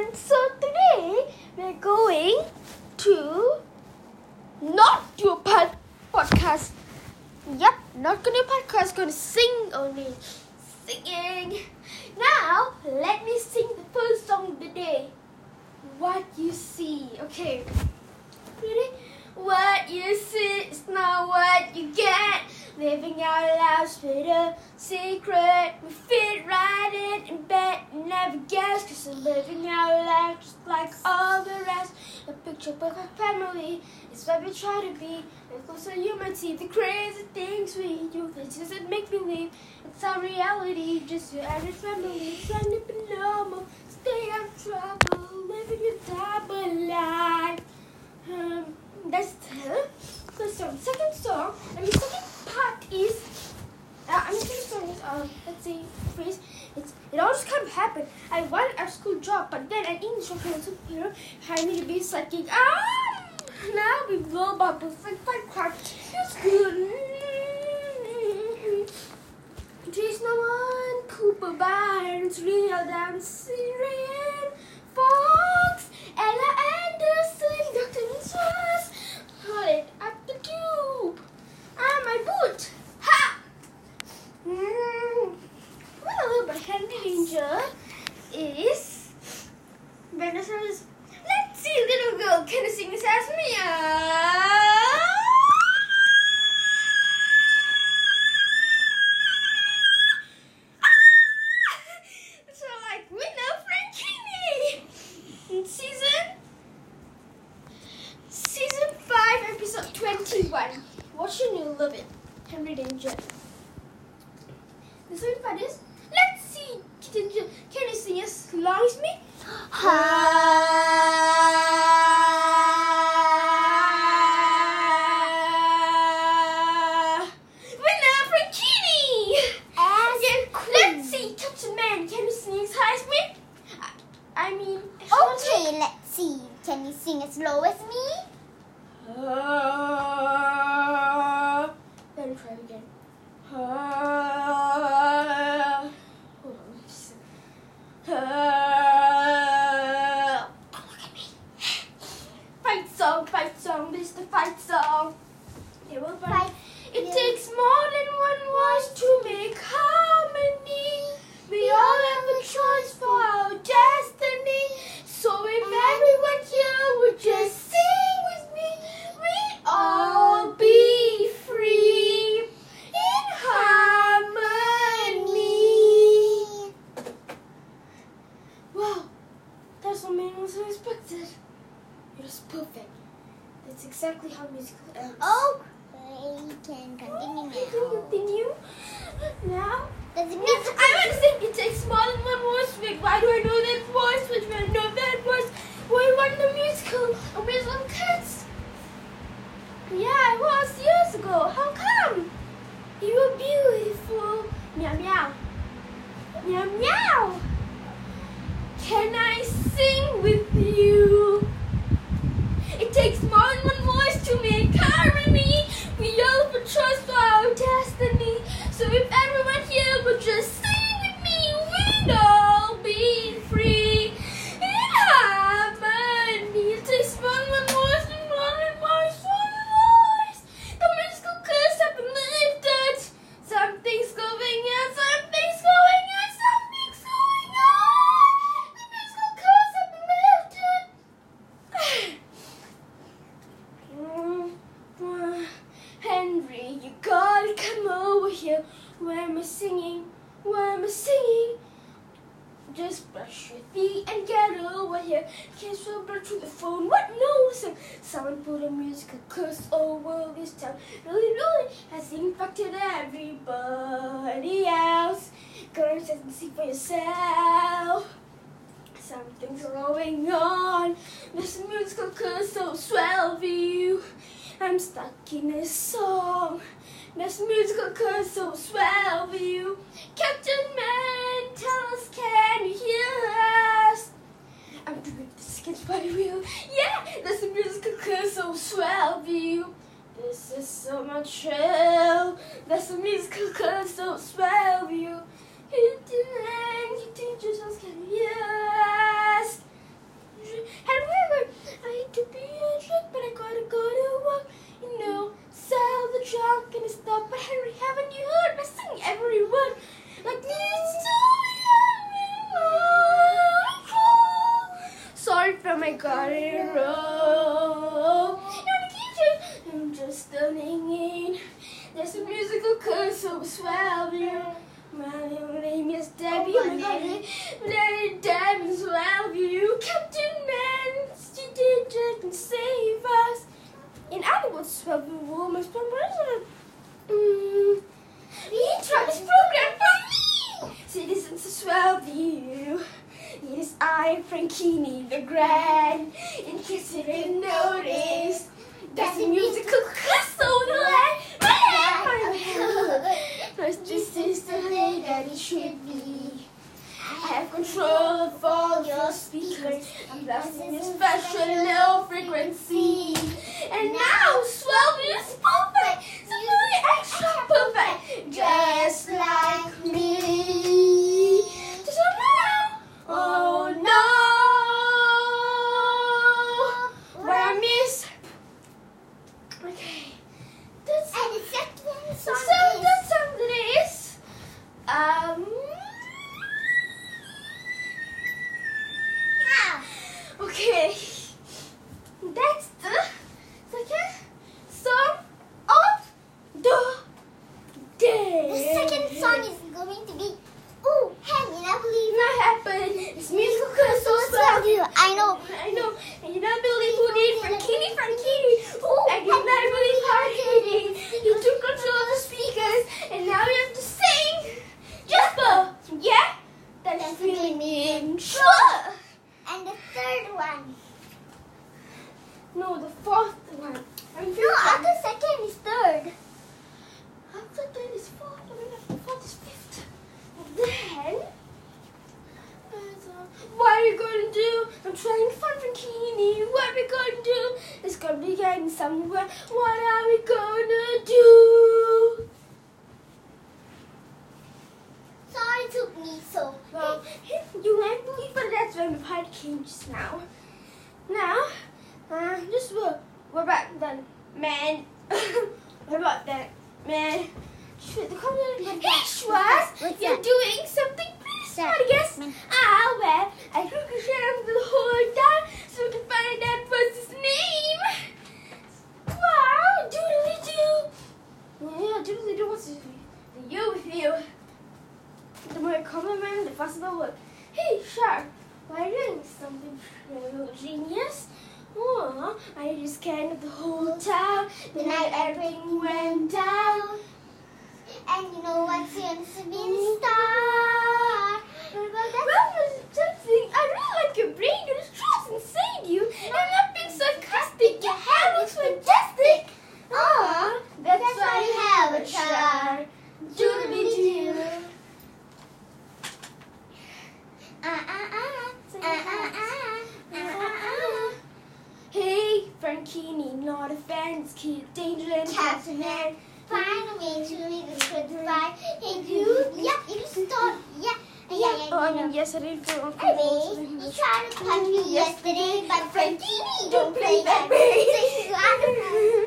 And so today we're going to not do a pod- podcast. Yep, not gonna do a podcast, gonna sing only. Singing. Now, let me sing the first song of the day. What you see. Okay. Ready? What you see is not what you get. Living our lives with a secret. We fit right in in bed and never guess. Cause we're living our lives just like all the rest. A picture perfect family is what we try to be. And closer you might see the crazy things we do. This doesn't make believe. It's our reality. Just your average family. Trying to be normal. Stay out of trouble. Living a double life. Um, that's the first song. Second song, and the second part is, uh, I mean, second song is, um, let's say, phrase, it's, it all just kind of happened. I wanted a school job, but then an English superhero hired me to be psychic. Ah! Now we blow bubbles like fight crack. It's good. There's no one, Cooper Barnes, Real Down, Syrian, Fox, Ella Anderson, Niswas, hold it up the tube. Ah, my boot. Can I sing with you? Am singing? Just brush your teeth and get over here. Can't brush through the phone. What noticing? Someone put a musical curse over this town. Really, really has infected everybody else. Go and see for yourself. Something's going on. This musical curse so swell view. I'm stuck in a song. This musical curse so swell view. Captain Man, tell us, can you hear us? I'm doing this against my will. Yeah, this musical curse so swell view. This is so much hell. That's a musical curse so swell Słaby woman, program. Mm. Travis program for me! Citizens as well. Yes, I, Frankini the Grand, in case you didn't notice. That's the musical castle, Let's just sister, that it should be have control of all your speakers. I'm blasting your special low frequency. And now, swell music perfect, so extra perfect, just like me. third one. No, the fourth one. I mean, no, after second is third. After third is fourth. I after fourth is fifth. And then, what are we going to do? I'm trying Funfantini. What are we going to do? It's going to be getting somewhere. What are we going to do? it took me so long. You might believe, but that's when the part came just now. Now, uh, just we're about that man? what about that man? Shoot, the computer. You're doing are Julie ah. Hey, Frankini, not a fence, keep danger and Captain Man. Find a way to leave the good right. Hey, you, yeah, you stop, yeah. Yeah, yeah, oh, I mean, yesterday you tried to punch me yesterday, but Frankini don't play that way. So I don't.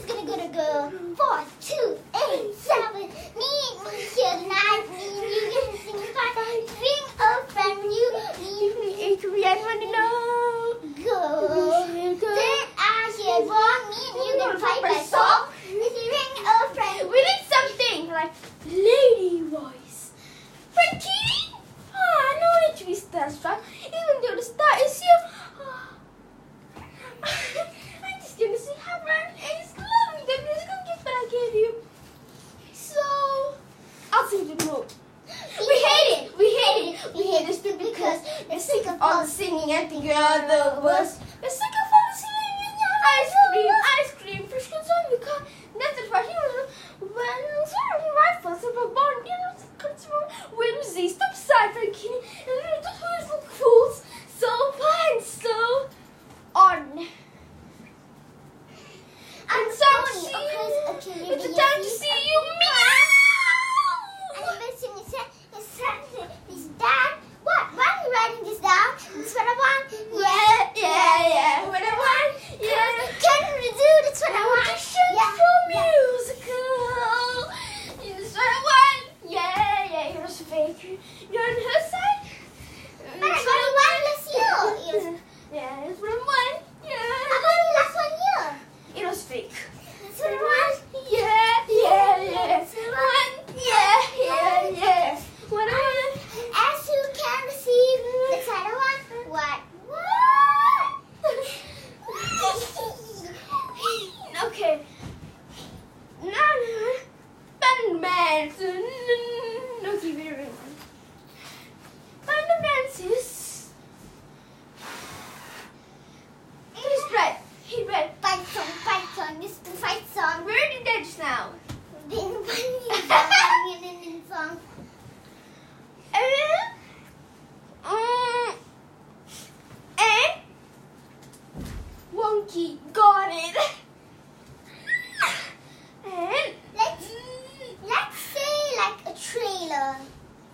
She's gonna go to go. Four, two, seven, need sing five, a friend, you need me. Go. Then I should walk.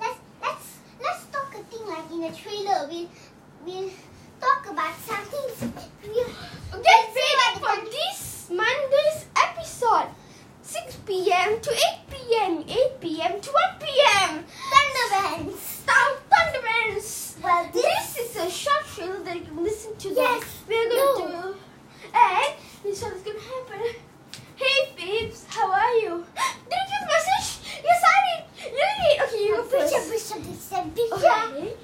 let's let's let's talk a thing like in the trailer. We'll we'll talk about something We Get ready for this Monday's episode. 6 p.m. to 8 p.m. 8 p.m. to 1 p.m. Thunderbands. stop Thunderbands. Well, this, this is a short trailer that you can listen to. Yes. We're going no. to. Hey, this is what's going to happen. Hey, babes, how are you? Okay.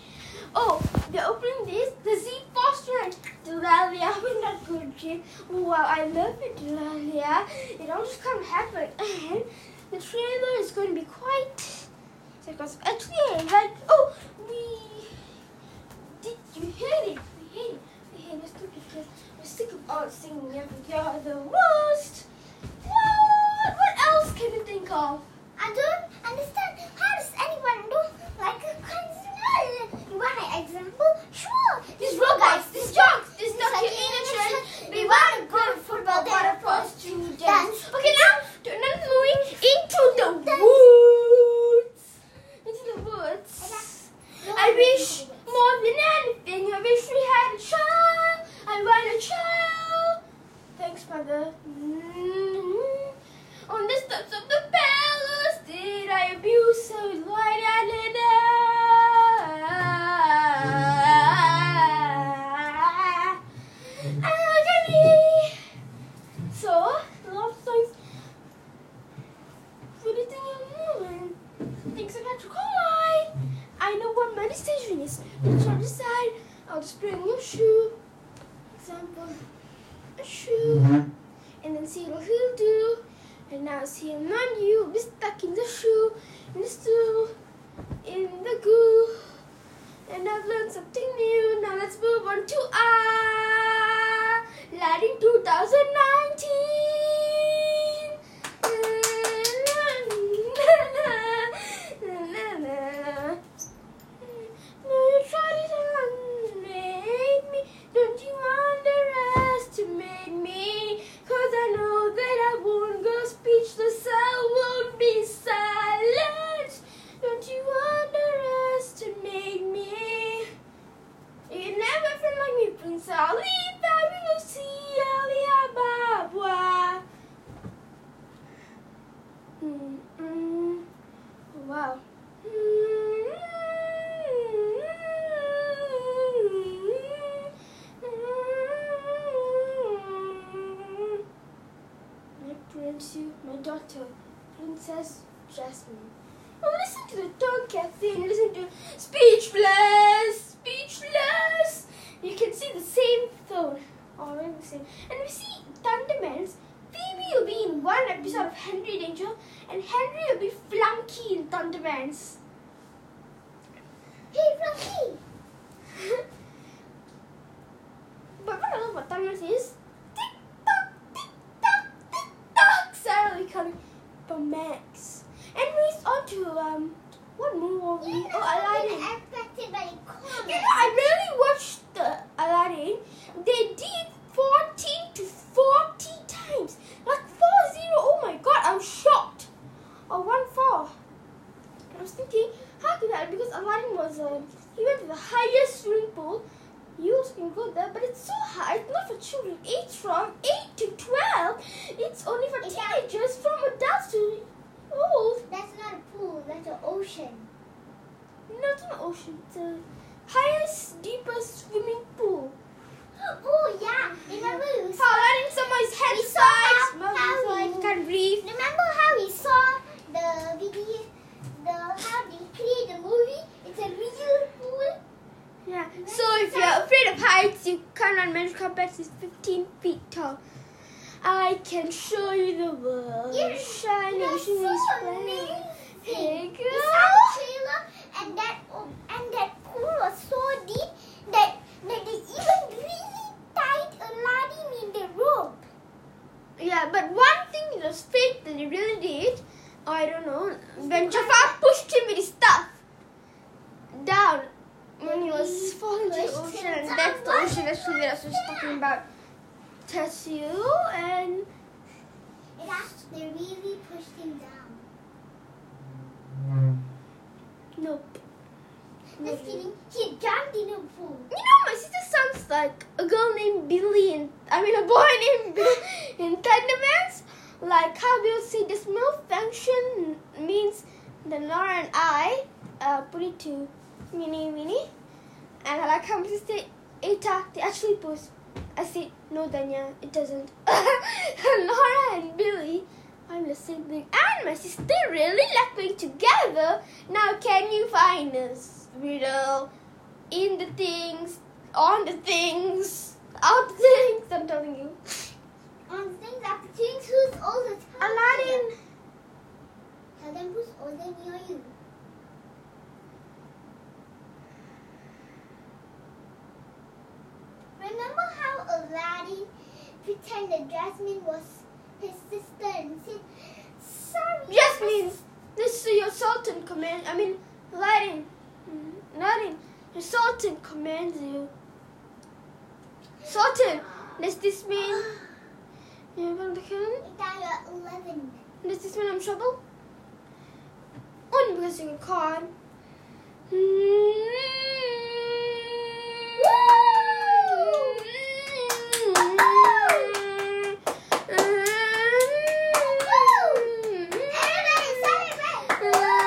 Oh, they're opening this. The Z Foster and Delalia. Isn't that good, Jim? Wow, I love it, Delalia. It all just kind of happened. And the trailer is going to be quite. Because actually, like. Oh, we. Did you hear it? We hear it. We hear. Let's because we're sick of all singing year. The worst. What? What else can you think of? I don't understand. How does anyone do like a concert? You want an example? Sure. These robots, these jokes, this documentary. We want to go to football, but opposed to dance. Okay, now, to- now moving into the woods. Into the woods. I wish more than anything, I wish we had a child. I want a child. Thanks, mother. Mm-hmm. Mm-hmm. On the steps of the palace, did I abuse so light and? So, the. I know what my decision is. Try to decide. I'll your shoe. Example, a shoe. See what he'll do. And now see him on you. Be stuck in the shoe, in the stool, in the goo. And I've learned something new. Now let's move on to Ah, Lighting 2019. Try to underestimate me. Don't you underestimate me? Cause I know that I won't go speechless. I won't be silent. Don't you underestimate me? You can never friend like me, Prince Ali. Fabulous, Ali Ababwa. Mm, mm. Wow. My prince, you, my daughter, Princess Jasmine. Oh, listen to the dog cafe. Listen to Speechless, Speechless. You can see the same tone, already the same. And we see Thundermans. Phoebe will be in one episode of Henry Danger, and Henry will be Flunky in Thundermans. Hey, Fluffy. But what I love about Thundermans is tick tock, tick tock, tick tock. Sarah will be coming from Max. And we're on to um, what movie? Oh, Aladdin. I'm affected by the comment. You know, I really watched the Aladdin. They did 14 to 40 times. Like 4 0. Oh my god, I'm shocked. Or 1 4. I was thinking, how could that? Because Aladdin was, uh, he went to the highest swimming pool. You also can go there, but it's so high. It's not for children. It's from 8 to 12. It's only for teenagers from adults to old. That's not a pool. That's an ocean. Not ocean. It's the highest, deepest swimming pool. Oh yeah. Remember we saw, Aladdin someone's head We saw size. how- how size, you- can't breathe. remember how we saw the video, the how they create the movie? It's a real pool. Yeah. So if you're afraid of heights, you can't run Magic Carpet is 15 feet tall. I can show you the world. You're- Shining, You're shining, so splendid. amazing. Hey, We girl. saw the trailer and that and that pool was so deep that that they even really tied Aladdin in the rope. Yeah, but one thing that was fake that they really did, I don't know, when Jafar pushed him with his stuff down when he was falling into the Pushed ocean, him and down. that's the ocean actually that I was talking about. Tessie and It actually they really pushed him down. nope. Just kidding. She jumped in a pool. You know, my sister sounds like a girl named Billy and I mean a boy named Billy in Thundermans. Like how we'll say this malfunction means that Nora and I uh, put it to Minnie Minnie. And I like how sister Eta, they actually post. I said, no, Danya, it doesn't. Nora and Billy, I'm the sibling, and my sister really like playing together. Now, can you find us, riddle, in the things, on the things, out the things? I'm telling you. On things after things, who's older? Aladdin. Tell them who's older, me or you. Remember how Aladdin pretended Jasmine was his sister and said, Sorry. Jasmine, this is your Sultan command. I mean, Aladdin. Mm, Aladdin, your Sultan commands you. Sultan, does this mean you want to kill him? Now you're 11. Does this mean I'm trouble? Only because you're caught. Everybody celebrate!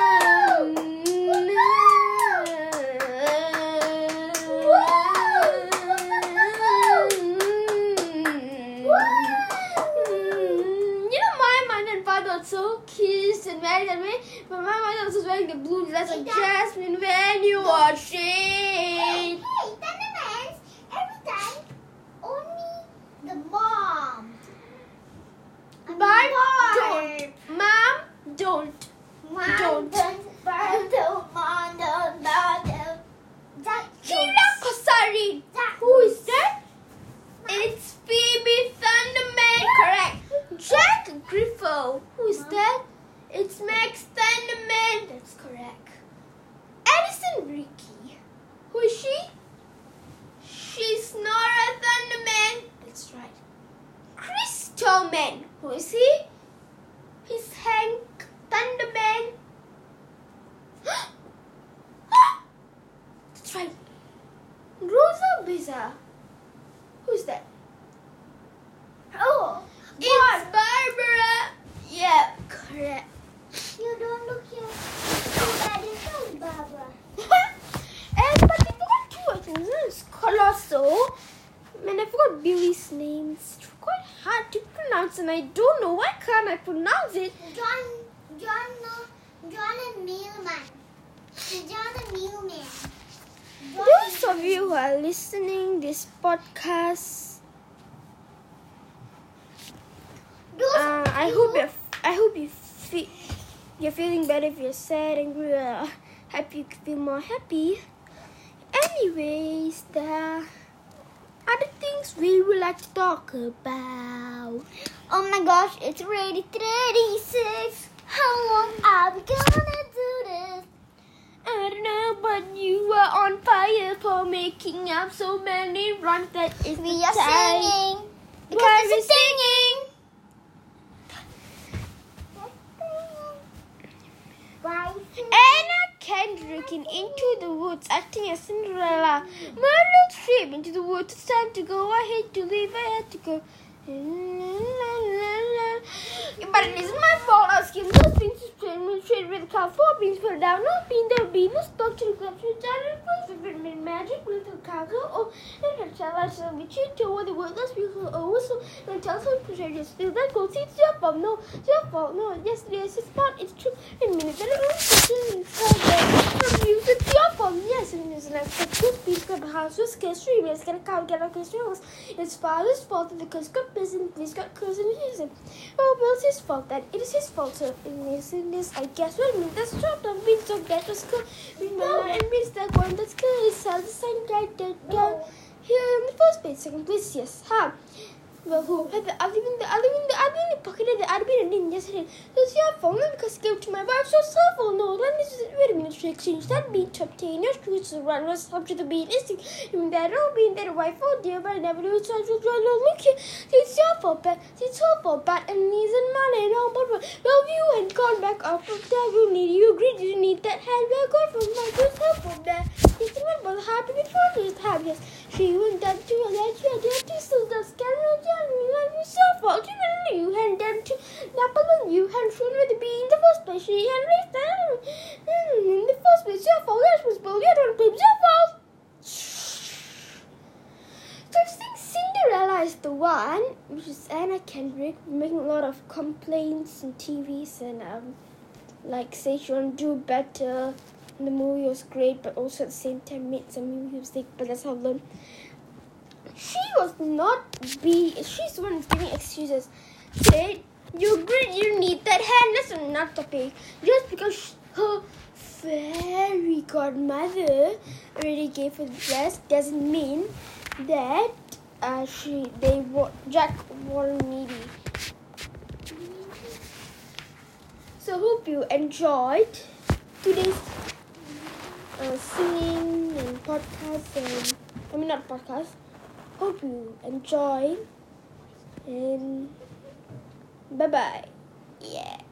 You know, my mother and father are so kissed and married and me, but my mother was wearing the blue dress like Jasmine when you watch Hey, it. hey, Thundermans, every time, only the mom. I mean, But mom. don't. Mom, don't. Mom Don't. don't, mom don't, mom don't, mom don't. That Kira Kosarin. That Who is that? It's Phoebe Thunderman. Correct. Jack Griffo. Who is that? It's Max Thunderman. That's correct. Addison Riecke. Who is she? She's Nora Thunderman. That's right. Chris Tallman. Who is he? He's Hank Thunderman. That's right. Rosa Blasi. Who's that? Oh, It's Barbara. Yeah, correct. you don't look here. Too bad it's not Barbara. and but I forgot two items. It's Colossal. And Billy's name. It's quite hard to pronounce, and I don't know why can't I pronounce it. John, John, John and Mailman. John the Mailman. Those and- of you who are listening this podcast, uh, I hope you're, I hope you feel you're feeling better if you're sad, angry, uh, happy. You can feel more happy. Anyways, are other things we would like to talk about. Oh my gosh, it's already 36. How long are we gonna do this? I don't know, but you are on fire for making up so many rhymes that is We the are time. singing. Because we're it's singing. Why? Kendrick in Into the Woods acting as Cinderella. Meryl Streep into the woods. It's time to go. Hate to leave. I had to go. But it isn't my fault. I was given those beans to train straight with a cow. Four beans fell down. No bean there be. No spoke to the club. She started with the made magic with the cargo. Oh, and her child I shall be cheated over the worthless people. Oh, so and tell some treasures. Still that goes. See, it's your fault. No, it's your fault. No, yes, yes, it's not. It's true. In a minute, then it was from you. It's your fault. Yes, and it's like the good beans got the house was scared. Three minutes. Get a cow. Get a kiss. It's father's fault that the curse got busy. Please got curse and use it. Oh, well, it's his fault then. It is his fault, so in this, in this, I guess. Well, I mean, that's true. Don't mean so that was good. Remember, and means that one that's good is the same guy that guy here in the first place. Second place, yes. Huh. Well, who had the other in the other in the other in the pocket of the other in the yesterday. It's your phone because go to my wife's cell phone. Oh, no, then this is wait a minute. She exchanged that beat to obtain your truth to run was up to the beat. Is even that all being that wife oh dear, but I never knew such a look here. It's your fault, but it's your fault, but and needs and money and all. But well, you and gone back up of that. You need you agreed you need that handbag off from my good help from there. It's one about happy before this happiness. She went that to your that you had to still the scanner yourself ultimately you had them to Napoleon you had shown with the bee in the first place she had raised them in the first place your fault was bull you don't blame your fault. So I think Cinderella is the one which is Anna Kendrick making a lot of complaints in TVs and um like say she want to do better the movie was great but also at the same time made some music but that's how I learned she was not be she's the one giving excuses. Said you agree you need that hand. That's not the topic. Just because her fairy godmother already gave her the dress doesn't mean that uh, she they were Jack were needy. So hope you enjoyed today's uh, singing and podcast and I mean not podcast Hope you enjoy and bye bye. Yeah.